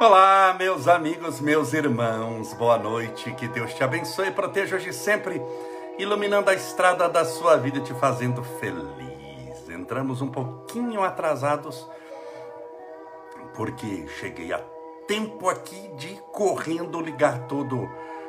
Olá, meus amigos, meus irmãos, boa noite, que Deus te abençoe e proteja hoje sempre, iluminando a estrada da sua vida e te fazendo feliz. Entramos um pouquinho atrasados, porque cheguei a tempo aqui de correndo ligar tudo.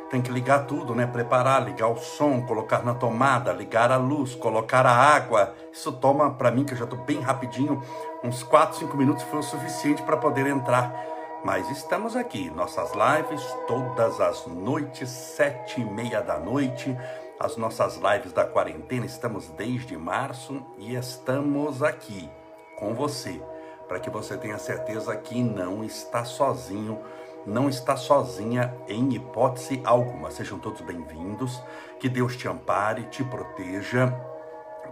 Tem que ligar tudo, né? Preparar, ligar o som, colocar na tomada, ligar a luz, colocar a água. Isso toma, para mim, que eu já estou bem rapidinho, uns 4, 5 minutos foi o suficiente para poder entrar mas estamos aqui, nossas lives todas as noites, sete e meia da noite, as nossas lives da quarentena, estamos desde março e estamos aqui com você, para que você tenha certeza que não está sozinho, não está sozinha em hipótese alguma. Sejam todos bem-vindos, que Deus te ampare, te proteja,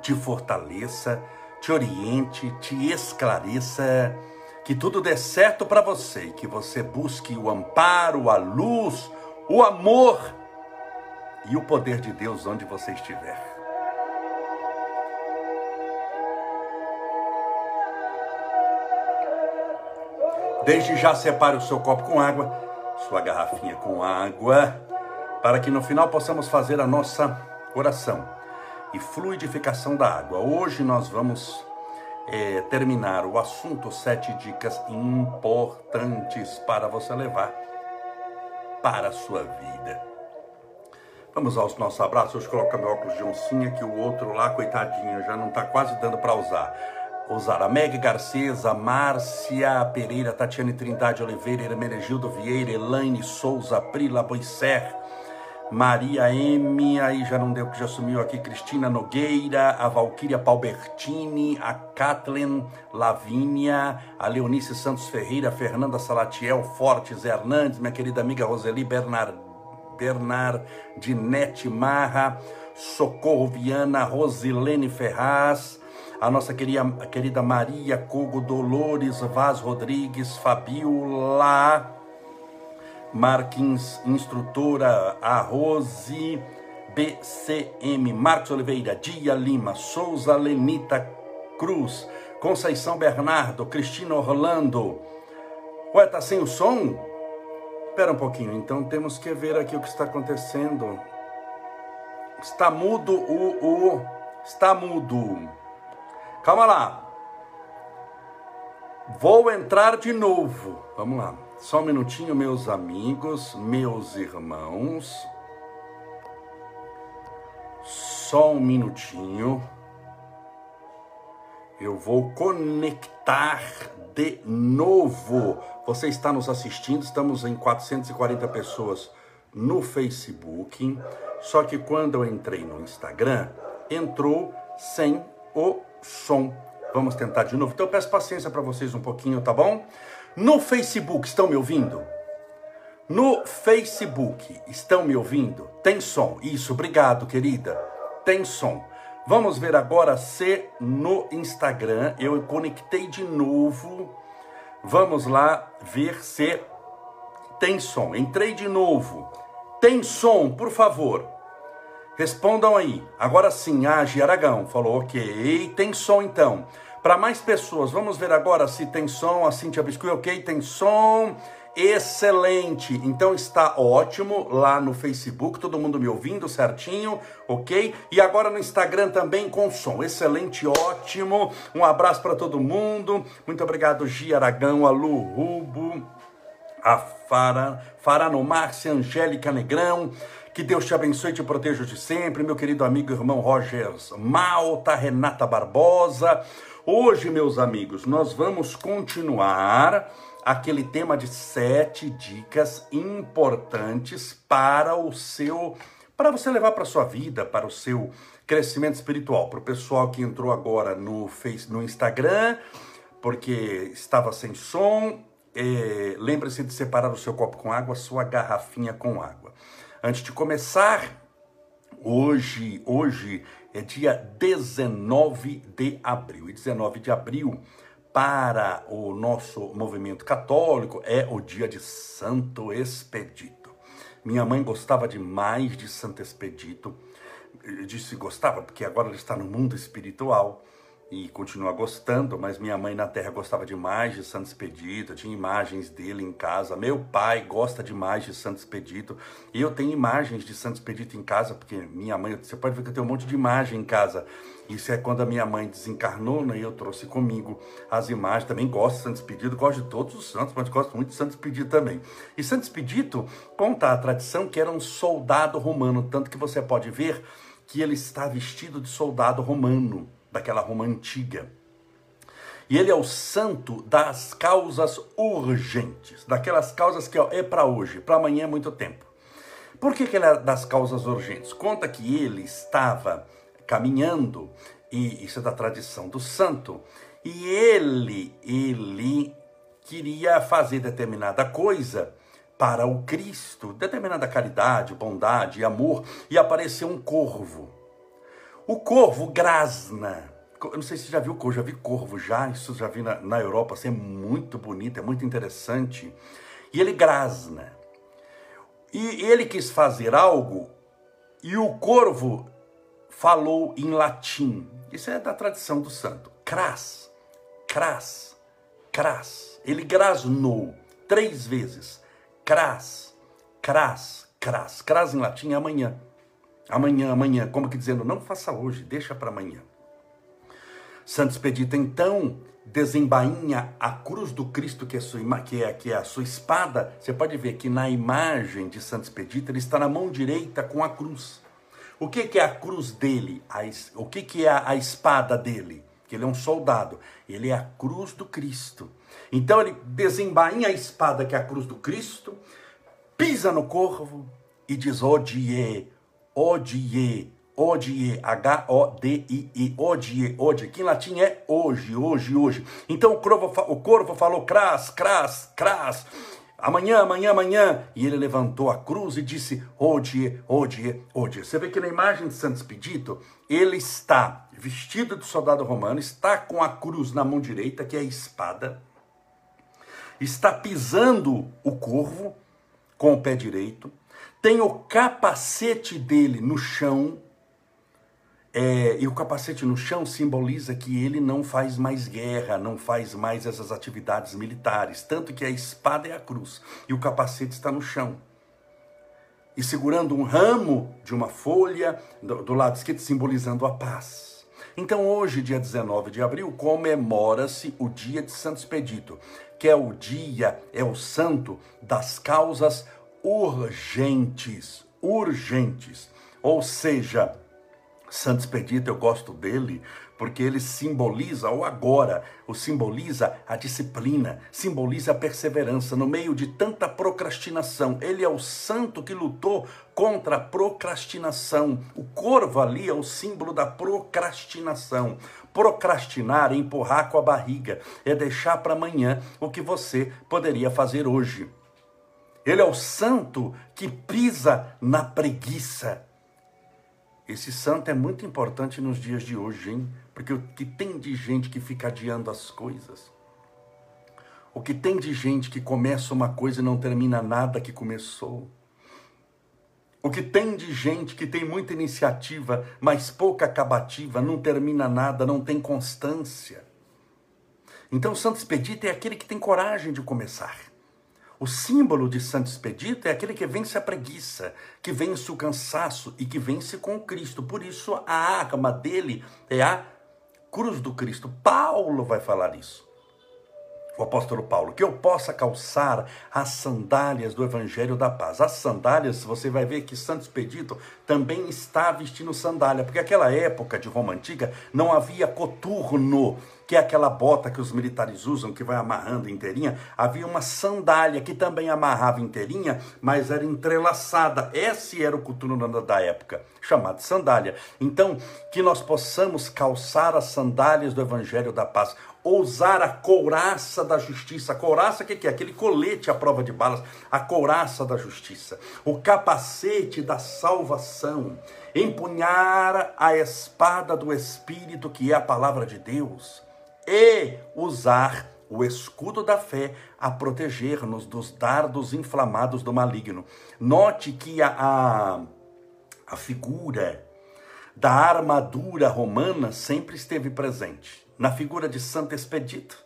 te fortaleça, te oriente, te esclareça que tudo dê certo para você e que você busque o amparo, a luz, o amor e o poder de Deus onde você estiver. Desde já separe o seu copo com água, sua garrafinha com água, para que no final possamos fazer a nossa oração e fluidificação da água. Hoje nós vamos é, terminar o assunto, sete dicas importantes para você levar para a sua vida. Vamos aos nossos abraços. Hoje coloca meu óculos de oncinha, que o outro lá, coitadinho, já não está quase dando para usar. Usar a Meg Garcesa, Márcia Pereira, Tatiane Trindade Oliveira, Hermenegildo Vieira, Elaine Souza, Prila Boisser, Maria M, aí já não deu que já sumiu aqui, Cristina Nogueira, a Valquíria Palbertini, a Kathleen Lavínia, a Leonice Santos Ferreira, Fernanda Salatiel Fortes Hernandes, minha querida amiga Roseli Bernard, Bernardinete Marra, Socorro Viana, Rosilene Ferraz, a nossa querida, querida Maria Cogo Dolores Vaz Rodrigues, Fabiola, Marquins, instrutora, a Rose BCM, Marcos Oliveira, Dia Lima, Souza Lenita Cruz, Conceição Bernardo, Cristina Orlando. Ué, tá sem o som? Espera um pouquinho, então temos que ver aqui o que está acontecendo. Está mudo o, o está mudo. Calma lá. Vou entrar de novo. Vamos lá. Só um minutinho, meus amigos, meus irmãos. Só um minutinho. Eu vou conectar de novo. Você está nos assistindo, estamos em 440 pessoas no Facebook. Só que quando eu entrei no Instagram, entrou sem o som. Vamos tentar de novo. Então eu peço paciência para vocês um pouquinho, tá bom? No Facebook, estão me ouvindo? No Facebook, estão me ouvindo? Tem som. Isso, obrigado, querida. Tem som. Vamos ver agora se no Instagram eu conectei de novo. Vamos lá ver se tem som. Entrei de novo. Tem som, por favor. Respondam aí. Agora sim, Agi Aragão falou ok. Tem som então. Para mais pessoas, vamos ver agora se tem som. A Cintia Biscuit, ok, tem som. Excelente, então está ótimo lá no Facebook, todo mundo me ouvindo certinho, ok? E agora no Instagram também com som, excelente, ótimo. Um abraço para todo mundo, muito obrigado, Gia Aragão, a Lu Rubo, a Fara, Farano Márcia, Angélica Negrão. Que Deus te abençoe e te proteja de sempre, meu querido amigo irmão Rogers Malta, Renata Barbosa. Hoje, meus amigos, nós vamos continuar aquele tema de sete dicas importantes para o seu, para você levar para sua vida, para o seu crescimento espiritual. Para o pessoal que entrou agora no Face, no Instagram, porque estava sem som, é, lembre-se de separar o seu copo com água, sua garrafinha com água. Antes de começar, hoje, hoje é dia 19 de abril. E 19 de abril, para o nosso movimento católico, é o dia de Santo Expedito. Minha mãe gostava demais de Santo Expedito. Eu disse gostava, porque agora ele está no mundo espiritual. E continua gostando, mas minha mãe na terra gostava demais de Santo Expedito, tinha imagens dele em casa. Meu pai gosta demais de Santo Expedito, e eu tenho imagens de Santo Expedito em casa, porque minha mãe, você pode ver que eu tenho um monte de imagem em casa. Isso é quando a minha mãe desencarnou, né, e eu trouxe comigo as imagens. Também gosto de Santo Expedito, gosto de todos os santos, mas gosto muito de Santo Expedito também. E Santo Expedito conta a tradição que era um soldado romano, tanto que você pode ver que ele está vestido de soldado romano daquela Roma antiga. E ele é o santo das causas urgentes, daquelas causas que ó, é para hoje, para amanhã é muito tempo. Por que, que ele é das causas urgentes? Conta que ele estava caminhando, e isso é da tradição do santo, e ele, ele queria fazer determinada coisa para o Cristo, determinada caridade, bondade, amor, e apareceu um corvo. O corvo grasna. Eu não sei se você já viu corvo, já vi corvo já, isso já vi na, na Europa, assim, é muito bonito, é muito interessante. E ele grasna. E ele quis fazer algo e o corvo falou em latim. Isso é da tradição do santo. Cras, cras, cras. Ele grasnou três vezes. Cras, cras, cras. Cras em latim é amanhã. Amanhã, amanhã, como que dizendo, não faça hoje, deixa para amanhã. Santo Expedito então desembainha a cruz do Cristo, que é, sua, que, é, que é a sua espada. Você pode ver que na imagem de Santo Expedito ele está na mão direita com a cruz. O que, que é a cruz dele? A, o que, que é a, a espada dele? Que ele é um soldado. Ele é a cruz do Cristo. Então ele desembainha a espada, que é a cruz do Cristo, pisa no corvo e diz: Odie, odie, odie, H-O-D-I-E, odie, odie, que em latim é hoje, hoje, hoje. Então o corvo, o corvo falou cras, cras, cras, amanhã, amanhã, amanhã. E ele levantou a cruz e disse, odie, odie, odie. Você vê que na imagem de Santo Expedito, ele está vestido de soldado romano, está com a cruz na mão direita, que é a espada, está pisando o corvo com o pé direito, tem o capacete dele no chão, é, e o capacete no chão simboliza que ele não faz mais guerra, não faz mais essas atividades militares, tanto que a espada é a cruz e o capacete está no chão. E segurando um ramo de uma folha do, do lado esquerdo, simbolizando a paz. Então, hoje, dia 19 de abril, comemora-se o dia de Santo Expedito, que é o dia, é o santo das causas urgentes, urgentes. Ou seja, Santo Expedito, eu gosto dele porque ele simboliza o agora, o simboliza a disciplina, simboliza a perseverança no meio de tanta procrastinação. Ele é o santo que lutou contra a procrastinação. O corvo ali é o símbolo da procrastinação. Procrastinar é empurrar com a barriga, é deixar para amanhã o que você poderia fazer hoje. Ele é o santo que pisa na preguiça. Esse santo é muito importante nos dias de hoje, hein? Porque o que tem de gente que fica adiando as coisas, o que tem de gente que começa uma coisa e não termina nada que começou, o que tem de gente que tem muita iniciativa, mas pouca acabativa, não termina nada, não tem constância. Então, o Santo Expedito é aquele que tem coragem de começar. O símbolo de Santo Expedito é aquele que vence a preguiça, que vence o cansaço e que vence com Cristo. Por isso, a arma dele é a cruz do Cristo. Paulo vai falar isso. O apóstolo Paulo, que eu possa calçar as sandálias do Evangelho da Paz. As sandálias, você vai ver que Santo Expedito também está vestindo sandália, porque aquela época de Roma Antiga não havia coturno que é aquela bota que os militares usam, que vai amarrando inteirinha, havia uma sandália que também amarrava inteirinha, mas era entrelaçada. Esse era o coturno da época, chamado sandália. Então, que nós possamos calçar as sandálias do Evangelho da Paz, usar a couraça da justiça. A couraça, o que, que é? Aquele colete à prova de balas, a couraça da justiça, o capacete da salvação, empunhar a espada do Espírito, que é a palavra de Deus e usar o escudo da fé a proteger-nos dos dardos inflamados do maligno. Note que a, a, a figura da armadura romana sempre esteve presente. Na figura de Santo Expedito,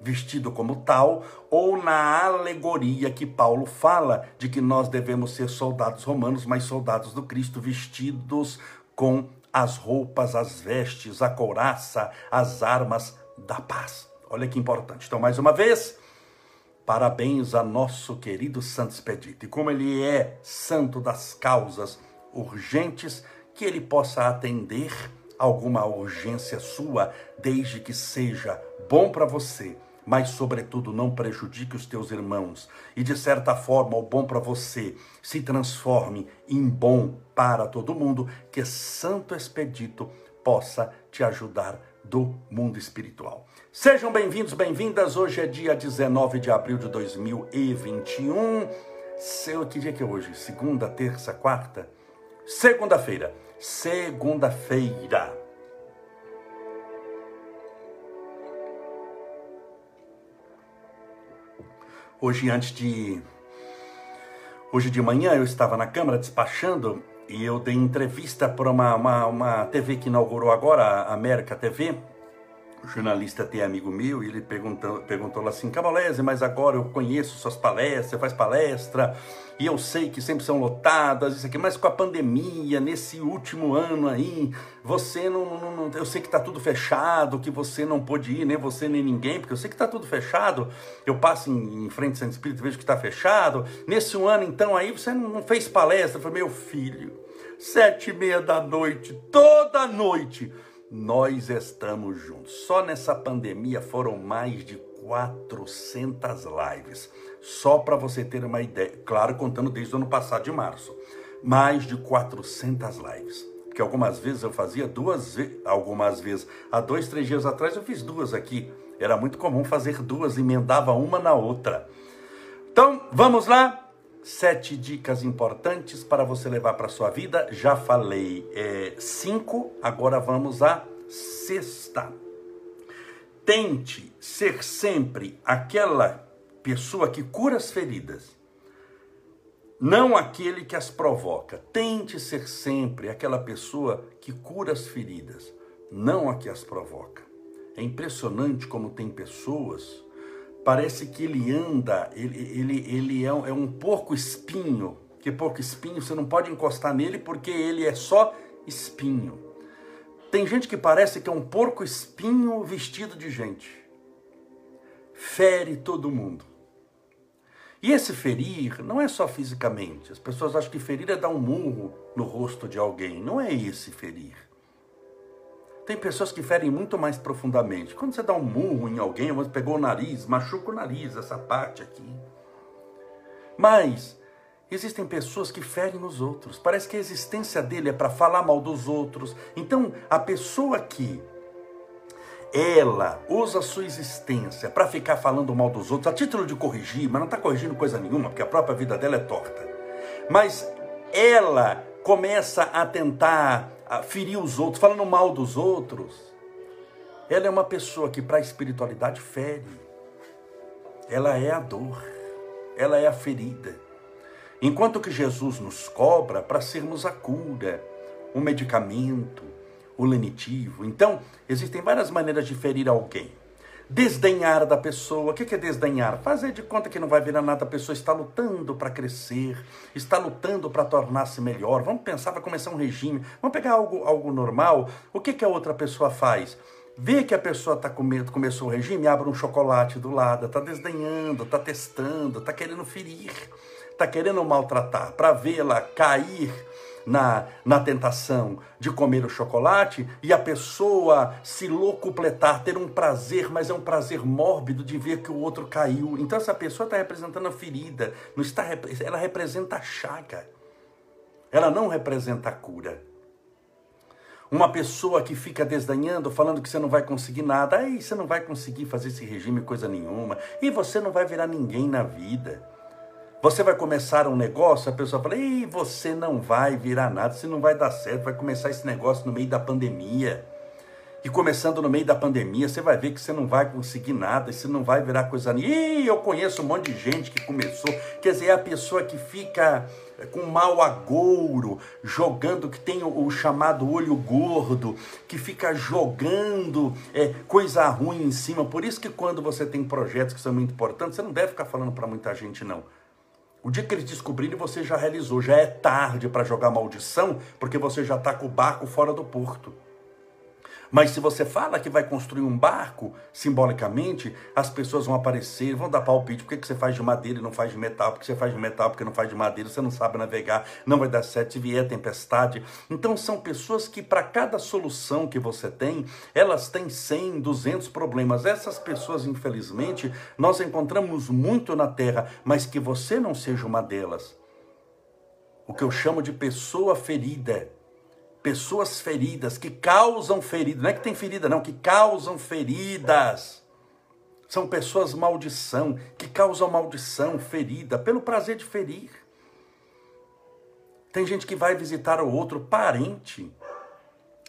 vestido como tal, ou na alegoria que Paulo fala de que nós devemos ser soldados romanos, mas soldados do Cristo, vestidos com as roupas, as vestes, a couraça, as armas da paz. Olha que importante. Então, mais uma vez, parabéns a nosso querido Santo Expedito. E como ele é santo das causas urgentes, que ele possa atender alguma urgência sua, desde que seja bom para você, mas sobretudo não prejudique os teus irmãos e de certa forma o bom para você se transforme em bom para todo mundo, que Santo Expedito possa te ajudar do mundo espiritual. Sejam bem-vindos, bem-vindas. Hoje é dia 19 de abril de 2021. Seu, que dia que é hoje? Segunda, terça, quarta? Segunda-feira. Segunda-feira. Hoje, antes de. Hoje de manhã, eu estava na Câmara despachando e eu dei entrevista para uma, uma, uma TV que inaugurou agora, a América TV jornalista tem amigo meu e ele perguntou, perguntou assim, Cavalese, mas agora eu conheço suas palestras, você faz palestra, e eu sei que sempre são lotadas, isso aqui, mas com a pandemia, nesse último ano aí, você não, não, não eu sei que está tudo fechado, que você não pôde ir, nem você nem ninguém, porque eu sei que está tudo fechado, eu passo em, em frente ao Santo Espírito e vejo que está fechado, nesse ano então aí você não, não fez palestra, eu falei, meu filho, sete e meia da noite, toda noite, nós estamos juntos. Só nessa pandemia foram mais de 400 lives. Só para você ter uma ideia, claro, contando desde o ano passado de março. Mais de 400 lives. Porque algumas vezes eu fazia duas, algumas vezes, há dois, três dias atrás eu fiz duas aqui. Era muito comum fazer duas, emendava uma na outra. Então, vamos lá? Sete dicas importantes para você levar para sua vida. Já falei é, cinco, agora vamos à sexta. Tente ser sempre aquela pessoa que cura as feridas, não aquele que as provoca. Tente ser sempre aquela pessoa que cura as feridas, não a que as provoca. É impressionante como tem pessoas parece que ele anda, ele, ele, ele é, um, é um porco espinho, que porco espinho você não pode encostar nele porque ele é só espinho. Tem gente que parece que é um porco espinho vestido de gente. Fere todo mundo. E esse ferir não é só fisicamente. As pessoas acham que ferir é dar um murro no rosto de alguém. Não é esse ferir. Tem pessoas que ferem muito mais profundamente. Quando você dá um murro em alguém, você pegou o nariz, machuca o nariz, essa parte aqui. Mas existem pessoas que ferem nos outros. Parece que a existência dele é para falar mal dos outros. Então, a pessoa que ela usa a sua existência para ficar falando mal dos outros, a título de corrigir, mas não está corrigindo coisa nenhuma, porque a própria vida dela é torta. Mas ela começa a tentar ferir os outros, falando mal dos outros, ela é uma pessoa que para a espiritualidade fere. Ela é a dor, ela é a ferida. Enquanto que Jesus nos cobra para sermos a cura, o medicamento, o lenitivo. Então, existem várias maneiras de ferir alguém. Desdenhar da pessoa. O que é desdenhar? Fazer de conta que não vai virar nada. A pessoa está lutando para crescer, está lutando para tornar-se melhor. Vamos pensar, vai começar um regime. Vamos pegar algo, algo normal. O que, que a outra pessoa faz? Vê que a pessoa tá com medo, começou o regime, abre um chocolate do lado, está desdenhando, está testando, está querendo ferir, está querendo maltratar, para vê-la cair na, na tentação de comer o chocolate e a pessoa se locupletar, ter um prazer, mas é um prazer mórbido de ver que o outro caiu. Então essa pessoa está representando a ferida, não está, ela representa a chaga. Ela não representa a cura. Uma pessoa que fica desdenhando, falando que você não vai conseguir nada, aí você não vai conseguir fazer esse regime coisa nenhuma, e você não vai virar ninguém na vida. Você vai começar um negócio, a pessoa fala: Ei, você não vai virar nada, você não vai dar certo, vai começar esse negócio no meio da pandemia. E começando no meio da pandemia, você vai ver que você não vai conseguir nada, você não vai virar coisa. Ih, eu conheço um monte de gente que começou. Quer dizer, é a pessoa que fica com mau agouro, jogando, que tem o, o chamado olho gordo, que fica jogando é, coisa ruim em cima. Por isso que quando você tem projetos que são muito importantes, você não deve ficar falando para muita gente, não. O dia que eles descobrirem, você já realizou. Já é tarde para jogar maldição, porque você já está com o barco fora do porto. Mas se você fala que vai construir um barco, simbolicamente, as pessoas vão aparecer, vão dar palpite. Por que, que você faz de madeira e não faz de metal? Por que você faz de metal porque não faz de madeira? Você não sabe navegar, não vai dar certo se vier tempestade. Então são pessoas que, para cada solução que você tem, elas têm 100, 200 problemas. Essas pessoas, infelizmente, nós encontramos muito na Terra, mas que você não seja uma delas. O que eu chamo de pessoa ferida pessoas feridas, que causam feridas, não é que tem ferida, não, que causam feridas. São pessoas maldição, que causam maldição, ferida, pelo prazer de ferir. Tem gente que vai visitar o outro parente,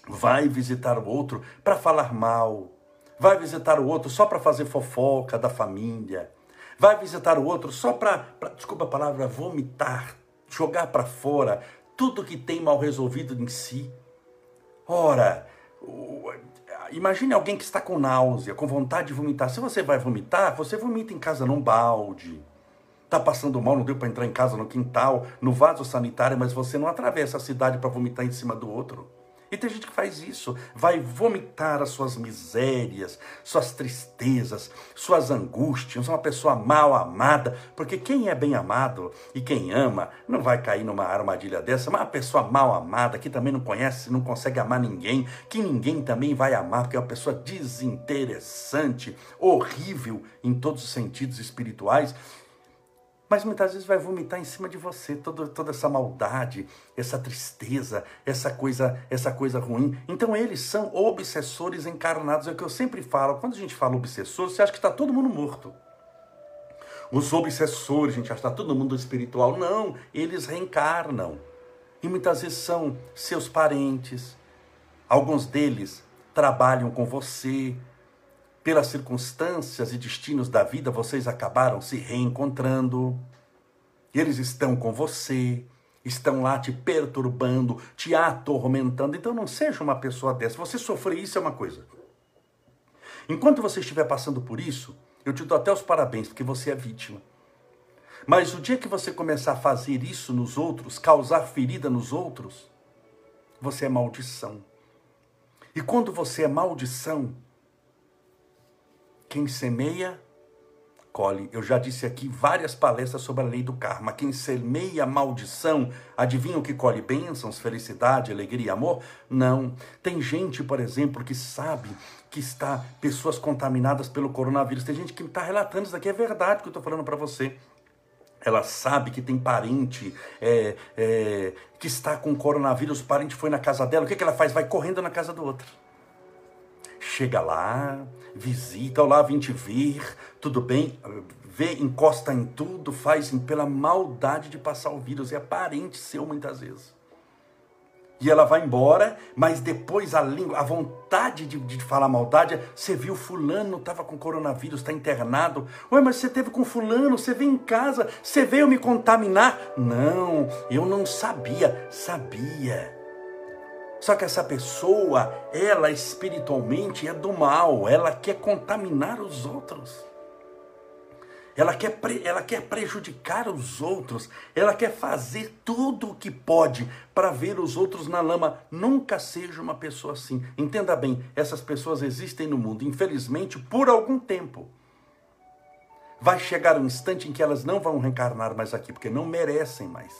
vai visitar o outro para falar mal, vai visitar o outro só para fazer fofoca da família, vai visitar o outro só para, desculpa a palavra, vomitar, jogar para fora, tudo que tem mal resolvido em si. Ora, imagine alguém que está com náusea, com vontade de vomitar. Se você vai vomitar, você vomita em casa num balde. Está passando mal, não deu para entrar em casa no quintal, no vaso sanitário, mas você não atravessa a cidade para vomitar em cima do outro. E tem gente que faz isso, vai vomitar as suas misérias, suas tristezas, suas angústias, uma pessoa mal amada, porque quem é bem amado e quem ama não vai cair numa armadilha dessa, mas uma pessoa mal amada que também não conhece, não consegue amar ninguém, que ninguém também vai amar, porque é uma pessoa desinteressante, horrível em todos os sentidos espirituais, mas muitas vezes vai vomitar em cima de você toda, toda essa maldade, essa tristeza, essa coisa, essa coisa ruim. Então eles são obsessores encarnados. É o que eu sempre falo. Quando a gente fala obsessor, você acha que está todo mundo morto. Os obsessores, a gente acha que está todo mundo espiritual. Não, eles reencarnam. E muitas vezes são seus parentes. Alguns deles trabalham com você, pelas circunstâncias e destinos da vida, vocês acabaram se reencontrando. Eles estão com você, estão lá te perturbando, te atormentando. Então não seja uma pessoa dessa. Você sofrer isso é uma coisa. Enquanto você estiver passando por isso, eu te dou até os parabéns, porque você é vítima. Mas o dia que você começar a fazer isso nos outros, causar ferida nos outros, você é maldição. E quando você é maldição, quem semeia, colhe. Eu já disse aqui várias palestras sobre a lei do karma. Quem semeia maldição, adivinha o que colhe? Bênçãos, felicidade, alegria, amor? Não. Tem gente, por exemplo, que sabe que está pessoas contaminadas pelo coronavírus. Tem gente que está relatando isso aqui, é verdade que eu estou falando para você. Ela sabe que tem parente é, é, que está com coronavírus, o parente foi na casa dela. O que, que ela faz? Vai correndo na casa do outro. Chega lá, visita, olá, vim te ver, tudo bem? Vê, encosta em tudo, faz pela maldade de passar o vírus. É parente seu muitas vezes. E ela vai embora, mas depois a língua, a vontade de, de falar maldade, você viu fulano estava com coronavírus, está internado. Ué, mas você teve com fulano, você veio em casa, você veio me contaminar? Não, eu não sabia, sabia. Só que essa pessoa, ela espiritualmente é do mal, ela quer contaminar os outros. Ela quer, ela quer prejudicar os outros, ela quer fazer tudo o que pode para ver os outros na lama. Nunca seja uma pessoa assim. Entenda bem, essas pessoas existem no mundo, infelizmente, por algum tempo. Vai chegar um instante em que elas não vão reencarnar mais aqui, porque não merecem mais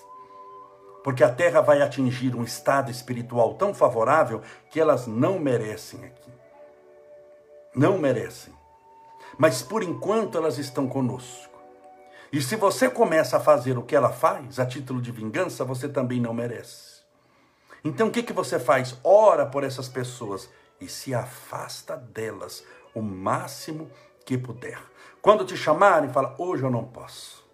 porque a terra vai atingir um estado espiritual tão favorável que elas não merecem aqui. Não merecem. Mas por enquanto elas estão conosco. E se você começa a fazer o que ela faz, a título de vingança, você também não merece. Então o que, que você faz? Ora por essas pessoas e se afasta delas o máximo que puder. Quando te chamarem, fala: hoje eu não posso.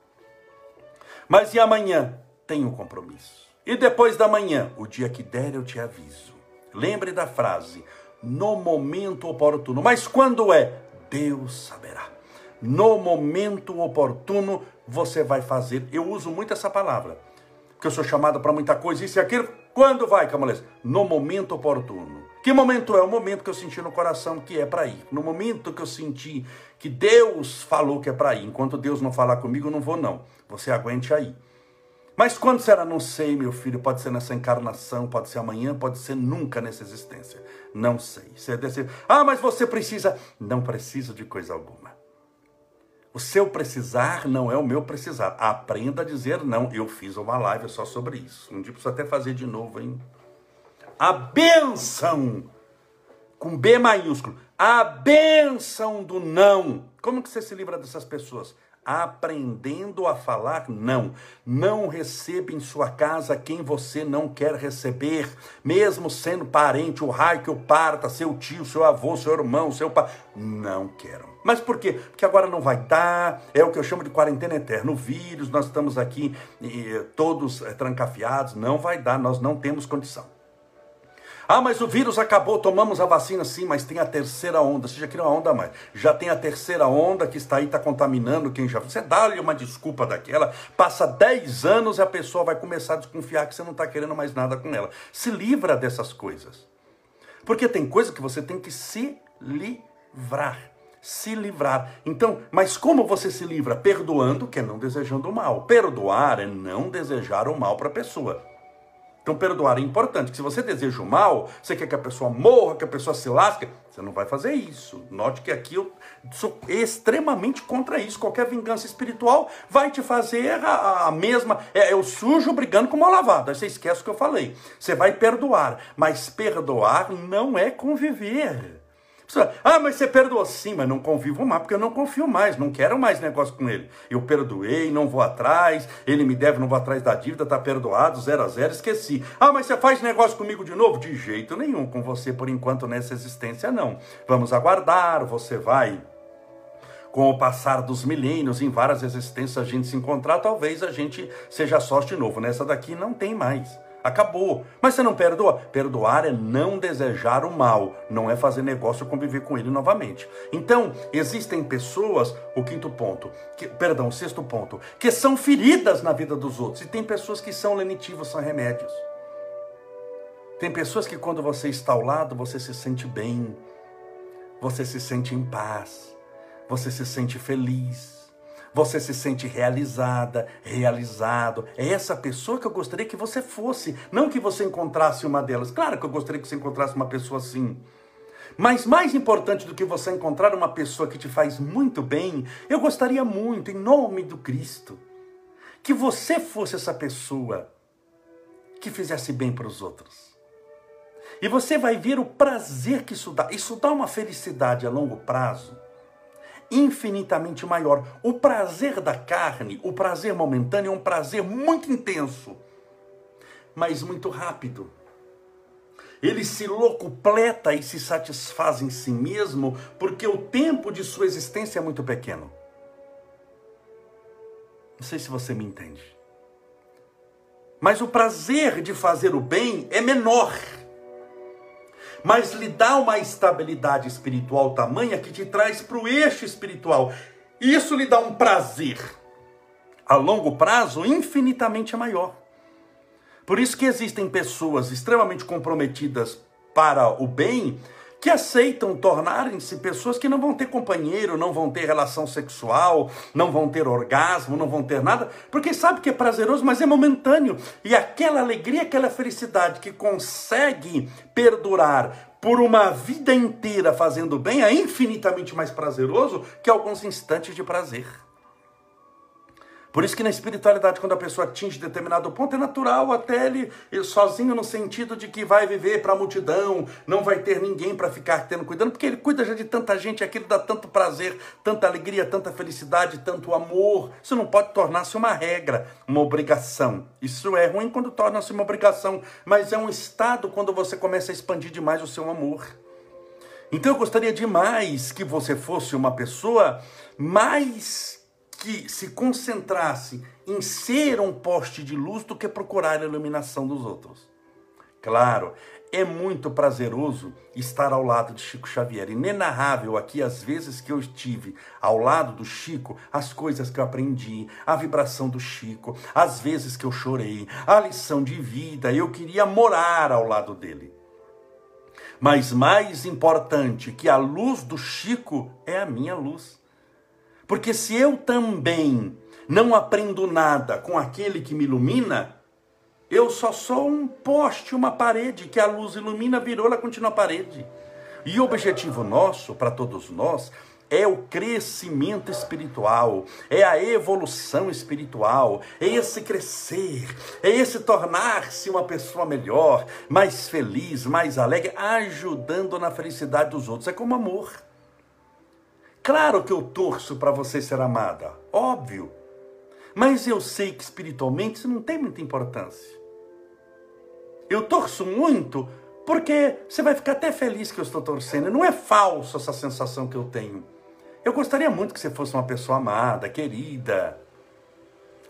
Mas e amanhã? Tenho compromisso. E depois da manhã, o dia que der eu te aviso. Lembre da frase: no momento oportuno. Mas quando é? Deus saberá. No momento oportuno você vai fazer. Eu uso muito essa palavra, porque eu sou chamado para muita coisa, isso e aquilo. Quando vai, Camolés? No momento oportuno. Que momento é? O momento que eu senti no coração que é para ir. No momento que eu senti que Deus falou que é para ir. Enquanto Deus não falar comigo, eu não vou não. Você aguente aí. Mas quando será? Não sei, meu filho. Pode ser nessa encarnação, pode ser amanhã, pode ser nunca nessa existência. Não sei. Você desse... Ah, mas você precisa. Não preciso de coisa alguma. O seu precisar não é o meu precisar. Aprenda a dizer não. Eu fiz uma live só sobre isso. Um dia preciso até fazer de novo, hein? A benção, com B maiúsculo, a benção do não. Como que você se livra dessas pessoas? Aprendendo a falar não. Não receba em sua casa quem você não quer receber, mesmo sendo parente, o raio que o parta, seu tio, seu avô, seu irmão, seu pai. Não quero. Mas por quê? Porque agora não vai dar, é o que eu chamo de quarentena eterna. O vírus, nós estamos aqui todos é, trancafiados, não vai dar, nós não temos condição. Ah, mas o vírus acabou, tomamos a vacina sim, mas tem a terceira onda. Você já queria uma onda mais. Já tem a terceira onda que está aí, está contaminando quem já. Você dá-lhe uma desculpa daquela, passa 10 anos e a pessoa vai começar a desconfiar que você não está querendo mais nada com ela. Se livra dessas coisas. Porque tem coisa que você tem que se livrar. Se livrar. Então, mas como você se livra? Perdoando, que é não desejando o mal. Perdoar é não desejar o mal para a pessoa. Então, perdoar é importante. Se você deseja o mal, você quer que a pessoa morra, que a pessoa se lasque, você não vai fazer isso. Note que aqui eu sou extremamente contra isso. Qualquer vingança espiritual vai te fazer a, a mesma. É, é, o sujo brigando com o mal lavado. Aí você esquece o que eu falei. Você vai perdoar. Mas perdoar não é conviver. Ah, mas você perdoou sim, mas não convivo mais, porque eu não confio mais, não quero mais negócio com ele. Eu perdoei, não vou atrás, ele me deve, não vou atrás da dívida, tá perdoado, zero a zero, esqueci. Ah, mas você faz negócio comigo de novo? De jeito nenhum, com você por enquanto nessa existência não. Vamos aguardar, você vai com o passar dos milênios, em várias existências a gente se encontrar, talvez a gente seja sócio de novo. Nessa daqui não tem mais. Acabou. Mas você não perdoa? Perdoar é não desejar o mal, não é fazer negócio conviver com ele novamente. Então, existem pessoas, o quinto ponto, que, perdão, o sexto ponto, que são feridas na vida dos outros. E tem pessoas que são lenitivas, são remédios. Tem pessoas que quando você está ao lado, você se sente bem, você se sente em paz, você se sente feliz você se sente realizada, realizado. É essa pessoa que eu gostaria que você fosse, não que você encontrasse uma delas. Claro que eu gostaria que você encontrasse uma pessoa assim. Mas mais importante do que você encontrar uma pessoa que te faz muito bem, eu gostaria muito, em nome do Cristo, que você fosse essa pessoa que fizesse bem para os outros. E você vai ver o prazer que isso dá. Isso dá uma felicidade a longo prazo infinitamente maior. O prazer da carne, o prazer momentâneo, é um prazer muito intenso, mas muito rápido. Ele se locupleta e se satisfaz em si mesmo porque o tempo de sua existência é muito pequeno. Não sei se você me entende. Mas o prazer de fazer o bem é menor mas lhe dá uma estabilidade espiritual tamanha que te traz para o eixo espiritual. Isso lhe dá um prazer a longo prazo infinitamente maior. Por isso que existem pessoas extremamente comprometidas para o bem que aceitam tornarem-se pessoas que não vão ter companheiro, não vão ter relação sexual, não vão ter orgasmo, não vão ter nada, porque sabe que é prazeroso, mas é momentâneo. E aquela alegria, aquela felicidade que consegue perdurar por uma vida inteira fazendo bem é infinitamente mais prazeroso que alguns instantes de prazer. Por isso que na espiritualidade, quando a pessoa atinge determinado ponto, é natural até ele, sozinho no sentido de que vai viver para a multidão, não vai ter ninguém para ficar tendo cuidando, porque ele cuida já de tanta gente, aquilo dá tanto prazer, tanta alegria, tanta felicidade, tanto amor. Isso não pode tornar-se uma regra, uma obrigação. Isso é ruim quando torna-se uma obrigação, mas é um estado quando você começa a expandir demais o seu amor. Então eu gostaria demais que você fosse uma pessoa mais que se concentrasse em ser um poste de luz do que procurar a iluminação dos outros. Claro, é muito prazeroso estar ao lado de Chico Xavier. Inenarrável aqui as vezes que eu estive ao lado do Chico, as coisas que eu aprendi, a vibração do Chico, as vezes que eu chorei, a lição de vida. Eu queria morar ao lado dele. Mas mais importante que a luz do Chico é a minha luz. Porque se eu também não aprendo nada com aquele que me ilumina, eu só sou um poste, uma parede que a luz ilumina, virou, ela continua parede. E o objetivo nosso, para todos nós, é o crescimento espiritual, é a evolução espiritual, é esse crescer, é esse tornar-se uma pessoa melhor, mais feliz, mais alegre, ajudando na felicidade dos outros. É como amor. Claro que eu torço para você ser amada, óbvio. Mas eu sei que espiritualmente isso não tem muita importância. Eu torço muito porque você vai ficar até feliz que eu estou torcendo. Não é falso essa sensação que eu tenho. Eu gostaria muito que você fosse uma pessoa amada, querida,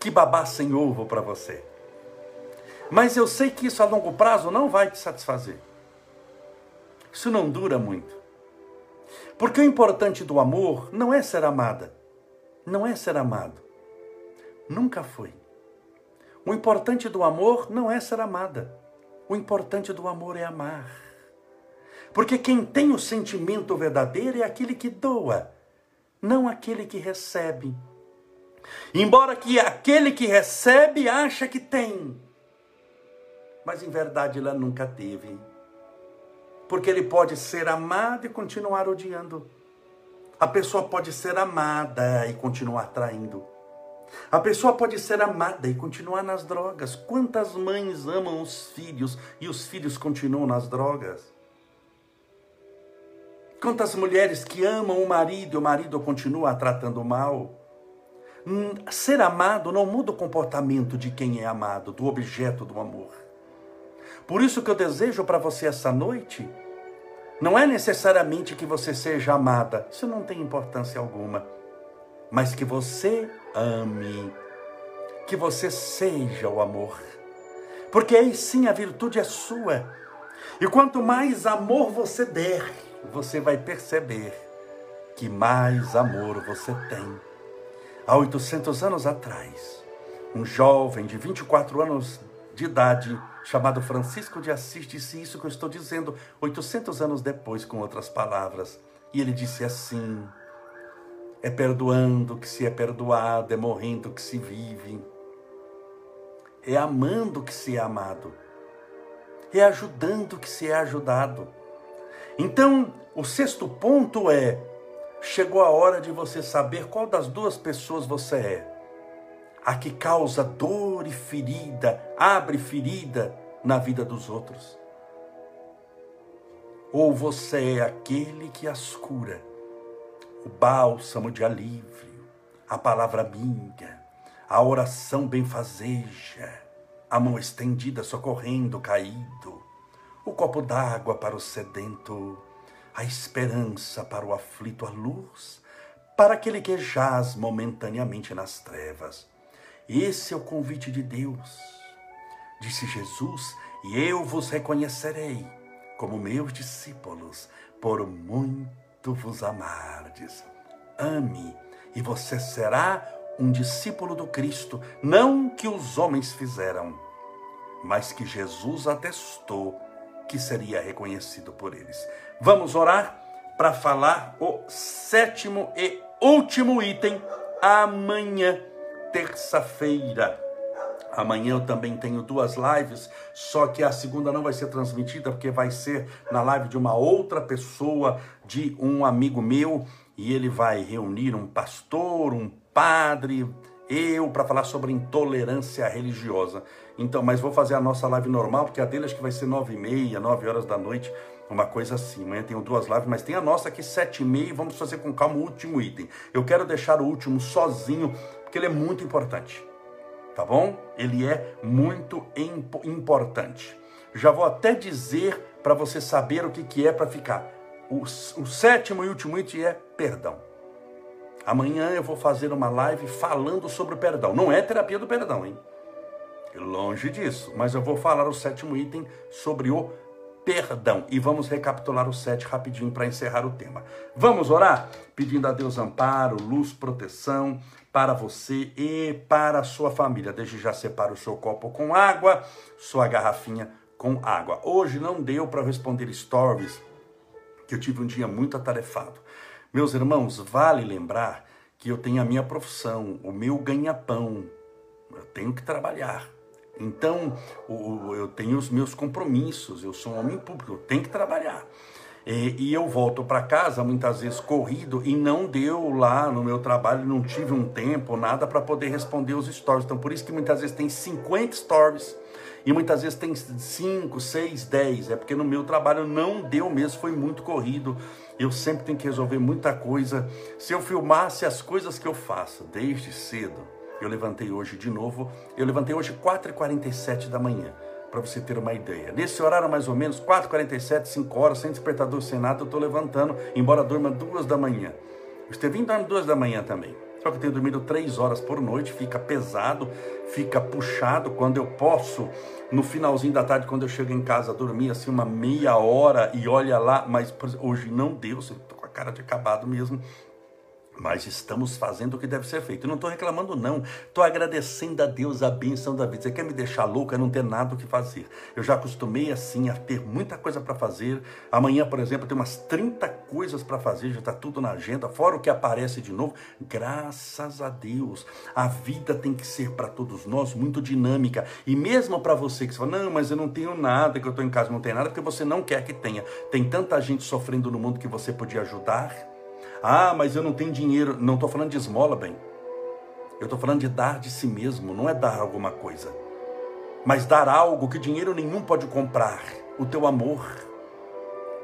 que babasse ovo para você. Mas eu sei que isso a longo prazo não vai te satisfazer. Isso não dura muito. Porque o importante do amor não é ser amada. Não é ser amado. Nunca foi. O importante do amor não é ser amada. O importante do amor é amar. Porque quem tem o sentimento verdadeiro é aquele que doa, não aquele que recebe. Embora que aquele que recebe acha que tem, mas em verdade ela nunca teve. Porque ele pode ser amado e continuar odiando. A pessoa pode ser amada e continuar traindo. A pessoa pode ser amada e continuar nas drogas. Quantas mães amam os filhos e os filhos continuam nas drogas? Quantas mulheres que amam o marido e o marido continua tratando mal? Hum, ser amado não muda o comportamento de quem é amado, do objeto do amor. Por isso que eu desejo para você essa noite, não é necessariamente que você seja amada, isso não tem importância alguma, mas que você ame, que você seja o amor, porque aí sim a virtude é sua. E quanto mais amor você der, você vai perceber que mais amor você tem. Há 800 anos atrás, um jovem de 24 anos de idade, chamado Francisco de Assis, disse isso que eu estou dizendo 800 anos depois, com outras palavras. E ele disse assim: é perdoando que se é perdoado, é morrendo que se vive, é amando que se é amado, é ajudando que se é ajudado. Então, o sexto ponto é: chegou a hora de você saber qual das duas pessoas você é. A que causa dor e ferida, abre ferida na vida dos outros. Ou você é aquele que as cura o bálsamo de alívio, a palavra amiga, a oração benfazeja, a mão estendida socorrendo o caído, o copo d'água para o sedento, a esperança para o aflito, a luz para aquele que jaz momentaneamente nas trevas. Esse é o convite de Deus. Disse Jesus: E eu vos reconhecerei como meus discípulos, por muito vos amardes. Ame, e você será um discípulo do Cristo, não que os homens fizeram, mas que Jesus atestou que seria reconhecido por eles. Vamos orar para falar o sétimo e último item amanhã, terça-feira. Amanhã eu também tenho duas lives, só que a segunda não vai ser transmitida, porque vai ser na live de uma outra pessoa, de um amigo meu, e ele vai reunir um pastor, um padre, eu, para falar sobre intolerância religiosa. Então, mas vou fazer a nossa live normal, porque a dele acho que vai ser nove e meia, nove horas da noite, uma coisa assim. Amanhã tenho duas lives, mas tem a nossa aqui sete e meia, vamos fazer com calma o último item. Eu quero deixar o último sozinho, porque ele é muito importante tá bom? Ele é muito importante. Já vou até dizer para você saber o que, que é para ficar. O, o sétimo e último item é perdão. Amanhã eu vou fazer uma live falando sobre o perdão. Não é terapia do perdão, hein? Longe disso. Mas eu vou falar o sétimo item sobre o perdão. E vamos recapitular os sete rapidinho para encerrar o tema. Vamos orar? Pedindo a Deus amparo, luz, proteção para você e para a sua família. Desde já separa o seu copo com água, sua garrafinha com água. Hoje não deu para responder stories, que eu tive um dia muito atarefado. Meus irmãos, vale lembrar que eu tenho a minha profissão, o meu ganha-pão. Eu tenho que trabalhar. Então, eu tenho os meus compromissos, eu sou um homem público, eu tenho que trabalhar. E, e eu volto para casa muitas vezes corrido e não deu lá no meu trabalho, não tive um tempo, nada para poder responder os stories. Então, por isso que muitas vezes tem 50 stories e muitas vezes tem 5, 6, 10. É porque no meu trabalho não deu mesmo, foi muito corrido. Eu sempre tenho que resolver muita coisa. Se eu filmasse as coisas que eu faço desde cedo, eu levantei hoje de novo, eu levantei hoje 4h47 da manhã, para você ter uma ideia. Nesse horário, mais ou menos, 4h47, 5 horas, sem despertador, sem nada, eu estou levantando, embora durma 2 da manhã. O Estevinho dorme 2 da manhã também. Só que eu tenho dormido 3 horas por noite, fica pesado, fica puxado. Quando eu posso, no finalzinho da tarde, quando eu chego em casa, dormir assim uma meia hora e olha lá, mas hoje não deu, estou com a cara de acabado mesmo. Mas estamos fazendo o que deve ser feito. Eu não estou reclamando, não. Estou agradecendo a Deus a bênção da vida. Você quer me deixar louco? É não ter nada o que fazer. Eu já acostumei assim a ter muita coisa para fazer. Amanhã, por exemplo, tem umas 30 coisas para fazer, já está tudo na agenda, fora o que aparece de novo. Graças a Deus. A vida tem que ser para todos nós muito dinâmica. E mesmo para você que fala, não, mas eu não tenho nada, que eu estou em casa não tenho nada, porque você não quer que tenha. Tem tanta gente sofrendo no mundo que você podia ajudar ah, mas eu não tenho dinheiro. Não estou falando de esmola, bem. Eu estou falando de dar de si mesmo, não é dar alguma coisa. Mas dar algo que dinheiro nenhum pode comprar. O teu amor.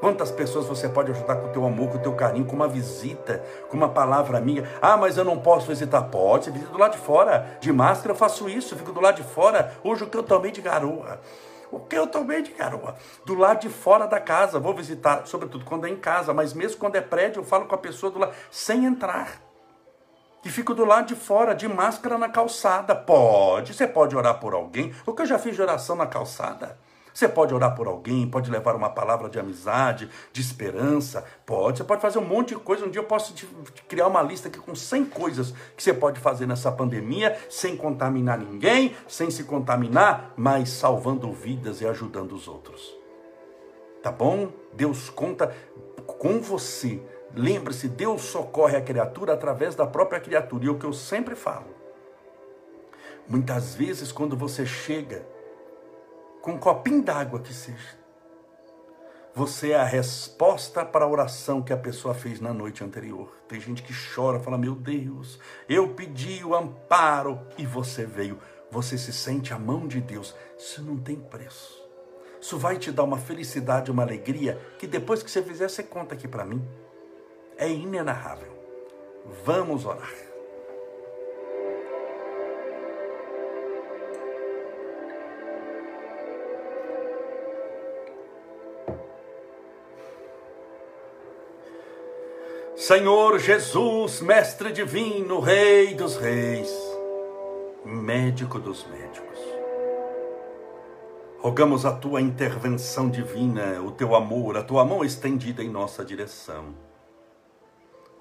Quantas pessoas você pode ajudar com o teu amor, com o teu carinho, com uma visita, com uma palavra amiga? Ah, mas eu não posso visitar. Pode, você visita do lado de fora. De máscara eu faço isso, eu fico do lado de fora. Hoje o que eu tomei de garoa. O que eu tomei de garoa? Do lado de fora da casa, vou visitar, sobretudo quando é em casa, mas mesmo quando é prédio, eu falo com a pessoa do lado, sem entrar. Que fico do lado de fora, de máscara na calçada. Pode, você pode orar por alguém. O que eu já fiz de oração na calçada? Você pode orar por alguém, pode levar uma palavra de amizade, de esperança, pode. Você pode fazer um monte de coisa. Um dia eu posso te, te criar uma lista aqui com 100 coisas que você pode fazer nessa pandemia, sem contaminar ninguém, sem se contaminar, mas salvando vidas e ajudando os outros. Tá bom? Deus conta com você. Lembre-se, Deus socorre a criatura através da própria criatura. E é o que eu sempre falo. Muitas vezes, quando você chega com um copinho d'água que seja. Você é a resposta para a oração que a pessoa fez na noite anterior. Tem gente que chora, fala: Meu Deus, eu pedi o amparo e você veio. Você se sente a mão de Deus. Isso não tem preço. Isso vai te dar uma felicidade, uma alegria que depois que você fizer, você conta aqui para mim. É inenarrável. Vamos orar. Senhor Jesus, Mestre Divino, Rei dos Reis, Médico dos Médicos, rogamos a tua intervenção divina, o teu amor, a tua mão estendida em nossa direção.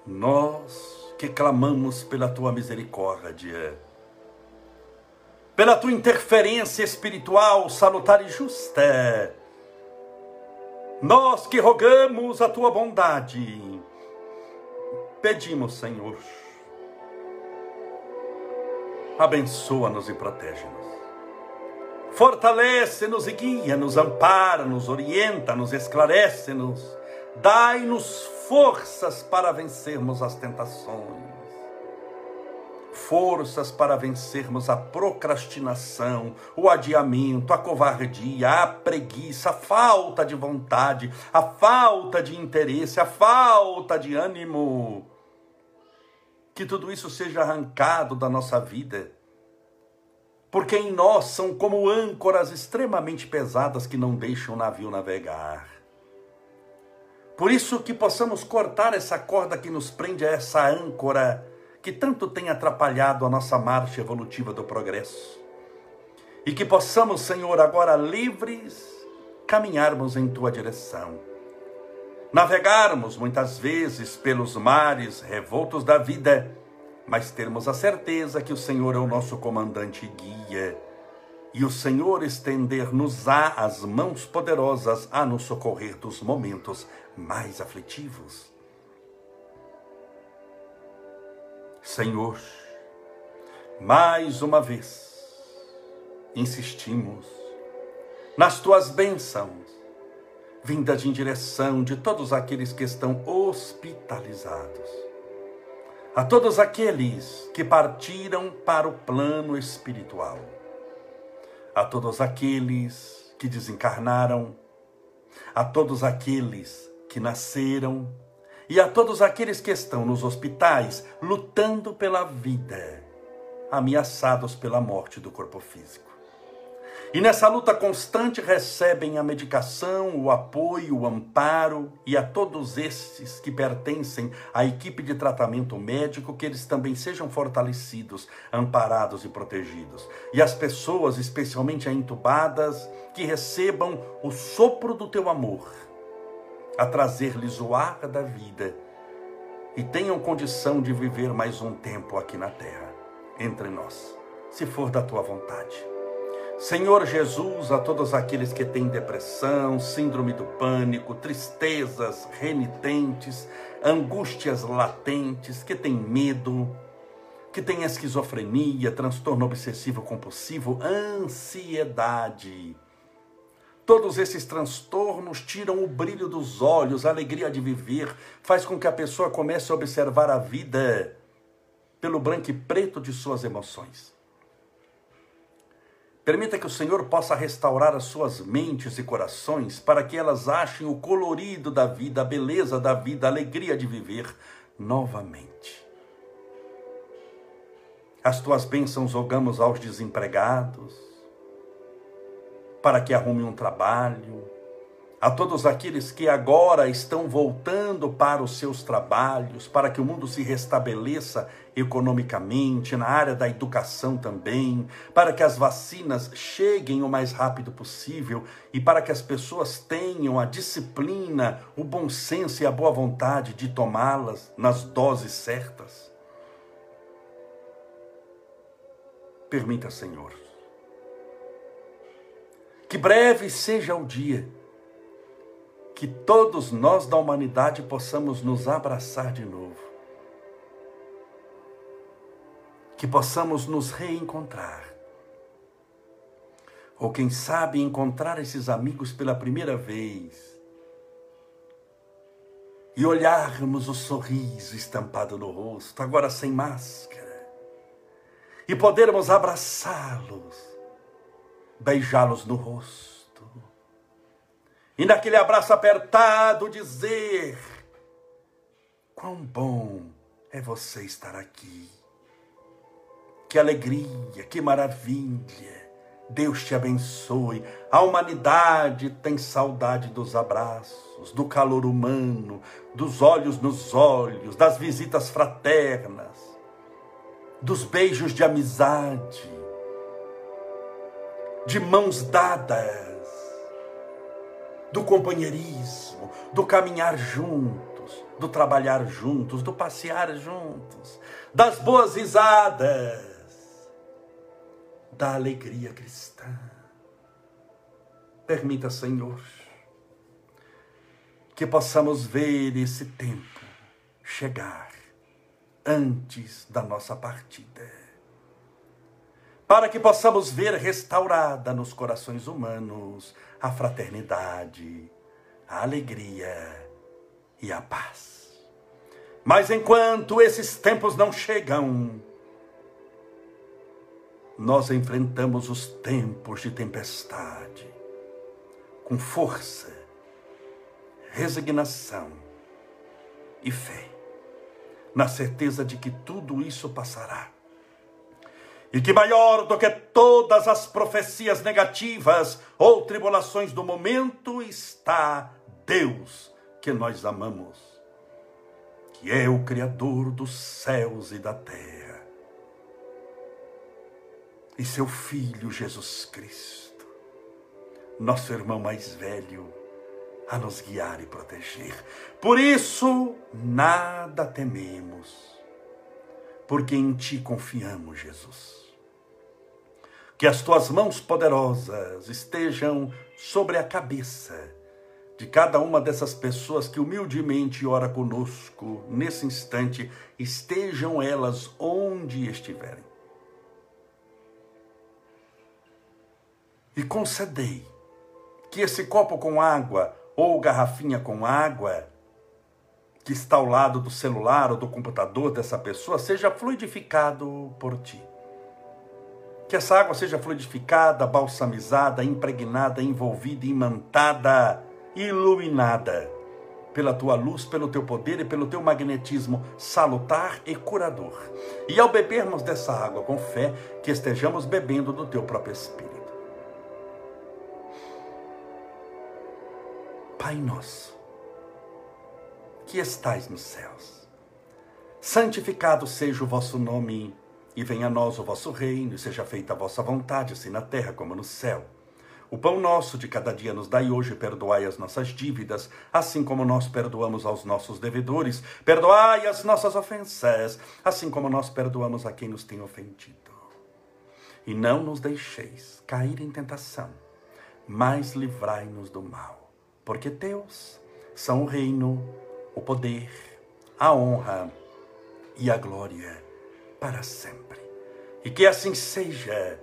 Nós que clamamos pela tua misericórdia, pela tua interferência espiritual, salutar e justa, nós que rogamos a tua bondade, Pedimos, Senhor, abençoa-nos e protege-nos. Fortalece-nos e guia-nos, ampara-nos, orienta-nos, esclarece-nos. Dai-nos forças para vencermos as tentações. Forças para vencermos a procrastinação, o adiamento, a covardia, a preguiça, a falta de vontade, a falta de interesse, a falta de ânimo que tudo isso seja arrancado da nossa vida. Porque em nós são como âncoras extremamente pesadas que não deixam o navio navegar. Por isso que possamos cortar essa corda que nos prende a essa âncora que tanto tem atrapalhado a nossa marcha evolutiva do progresso. E que possamos, Senhor, agora livres, caminharmos em tua direção. Navegarmos muitas vezes pelos mares revoltos da vida, mas termos a certeza que o Senhor é o nosso comandante e guia, e o Senhor estender-nos-á as mãos poderosas a nos socorrer dos momentos mais aflitivos. Senhor, mais uma vez, insistimos nas tuas bênçãos, vindas em direção de todos aqueles que estão hospitalizados, a todos aqueles que partiram para o plano espiritual, a todos aqueles que desencarnaram, a todos aqueles que nasceram e a todos aqueles que estão nos hospitais lutando pela vida ameaçados pela morte do corpo físico. E nessa luta constante recebem a medicação, o apoio, o amparo e a todos estes que pertencem à equipe de tratamento médico que eles também sejam fortalecidos, amparados e protegidos. E as pessoas, especialmente as entubadas, que recebam o sopro do teu amor, a trazer-lhes o ar da vida e tenham condição de viver mais um tempo aqui na terra entre nós, se for da tua vontade. Senhor Jesus, a todos aqueles que têm depressão, síndrome do pânico, tristezas renitentes, angústias latentes, que têm medo, que têm esquizofrenia, transtorno obsessivo compulsivo, ansiedade. Todos esses transtornos tiram o brilho dos olhos, a alegria de viver, faz com que a pessoa comece a observar a vida pelo branco e preto de suas emoções. Permita que o Senhor possa restaurar as suas mentes e corações para que elas achem o colorido da vida, a beleza da vida, a alegria de viver novamente. As tuas bênçãos rogamos aos desempregados, para que arrumem um trabalho, a todos aqueles que agora estão voltando para os seus trabalhos, para que o mundo se restabeleça economicamente, na área da educação também, para que as vacinas cheguem o mais rápido possível e para que as pessoas tenham a disciplina, o bom senso e a boa vontade de tomá-las nas doses certas. Permita, Senhor, que breve seja o dia que todos nós da humanidade possamos nos abraçar de novo. Que possamos nos reencontrar. Ou quem sabe encontrar esses amigos pela primeira vez. E olharmos o sorriso estampado no rosto, agora sem máscara. E podermos abraçá-los, beijá-los no rosto e naquele abraço apertado dizer: Quão bom é você estar aqui. Que alegria, que maravilha. Deus te abençoe. A humanidade tem saudade dos abraços, do calor humano, dos olhos nos olhos, das visitas fraternas, dos beijos de amizade, de mãos dadas do companheirismo, do caminhar juntos, do trabalhar juntos, do passear juntos, das boas risadas, da alegria cristã. Permita, Senhor, que possamos ver esse tempo chegar antes da nossa partida para que possamos ver restaurada nos corações humanos a fraternidade, a alegria e a paz. Mas enquanto esses tempos não chegam, nós enfrentamos os tempos de tempestade com força, resignação e fé, na certeza de que tudo isso passará e que maior do que todas as profecias negativas ou tribulações do momento está Deus que nós amamos, que é o Criador dos céus e da terra, e seu Filho Jesus Cristo, nosso irmão mais velho, a nos guiar e proteger. Por isso, nada tememos, porque em Ti confiamos, Jesus. Que as Tuas mãos poderosas estejam sobre a cabeça de cada uma dessas pessoas que humildemente ora conosco nesse instante, estejam elas onde estiverem. E concedei que esse copo com água ou garrafinha com água que está ao lado do celular ou do computador dessa pessoa seja fluidificado por ti. Que essa água seja fluidificada, balsamizada, impregnada, envolvida, imantada, iluminada pela tua luz, pelo teu poder e pelo teu magnetismo salutar e curador. E ao bebermos dessa água com fé, que estejamos bebendo do teu próprio Espírito. Pai nosso, que estais nos céus, santificado seja o vosso nome, e venha a nós o vosso reino, e seja feita a vossa vontade, assim na terra como no céu. O pão nosso de cada dia nos dai hoje, perdoai as nossas dívidas, assim como nós perdoamos aos nossos devedores. Perdoai as nossas ofensas, assim como nós perdoamos a quem nos tem ofendido. E não nos deixeis cair em tentação, mas livrai-nos do mal porque teus são o reino, o poder, a honra e a glória para sempre. E que assim seja,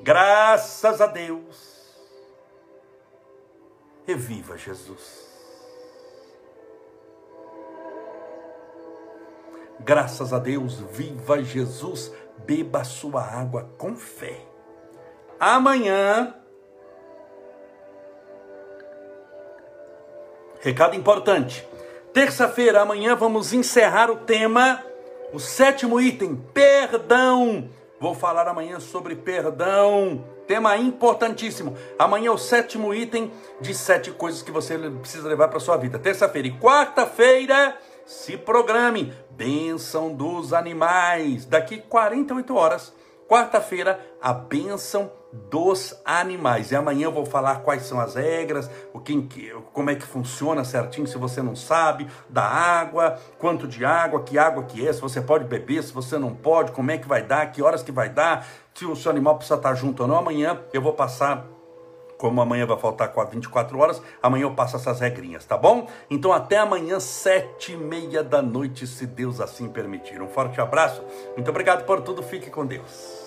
graças a Deus. E viva Jesus. Graças a Deus, viva Jesus, beba sua água com fé. Amanhã Recado importante. Terça-feira, amanhã, vamos encerrar o tema, o sétimo item, perdão. Vou falar amanhã sobre perdão. Tema importantíssimo. Amanhã é o sétimo item de sete coisas que você precisa levar para sua vida. Terça-feira e quarta-feira, se programe. Bênção dos animais. Daqui 48 horas, quarta-feira, a bênção dos animais. E amanhã eu vou falar quais são as regras, o que, como é que funciona certinho, se você não sabe, da água, quanto de água, que água que é, se você pode beber, se você não pode, como é que vai dar, que horas que vai dar, se o seu animal precisa estar junto ou não. Amanhã eu vou passar como amanhã vai faltar 24 horas, amanhã eu passo essas regrinhas, tá bom? Então até amanhã, sete e meia da noite, se Deus assim permitir. Um forte abraço, muito obrigado por tudo, fique com Deus.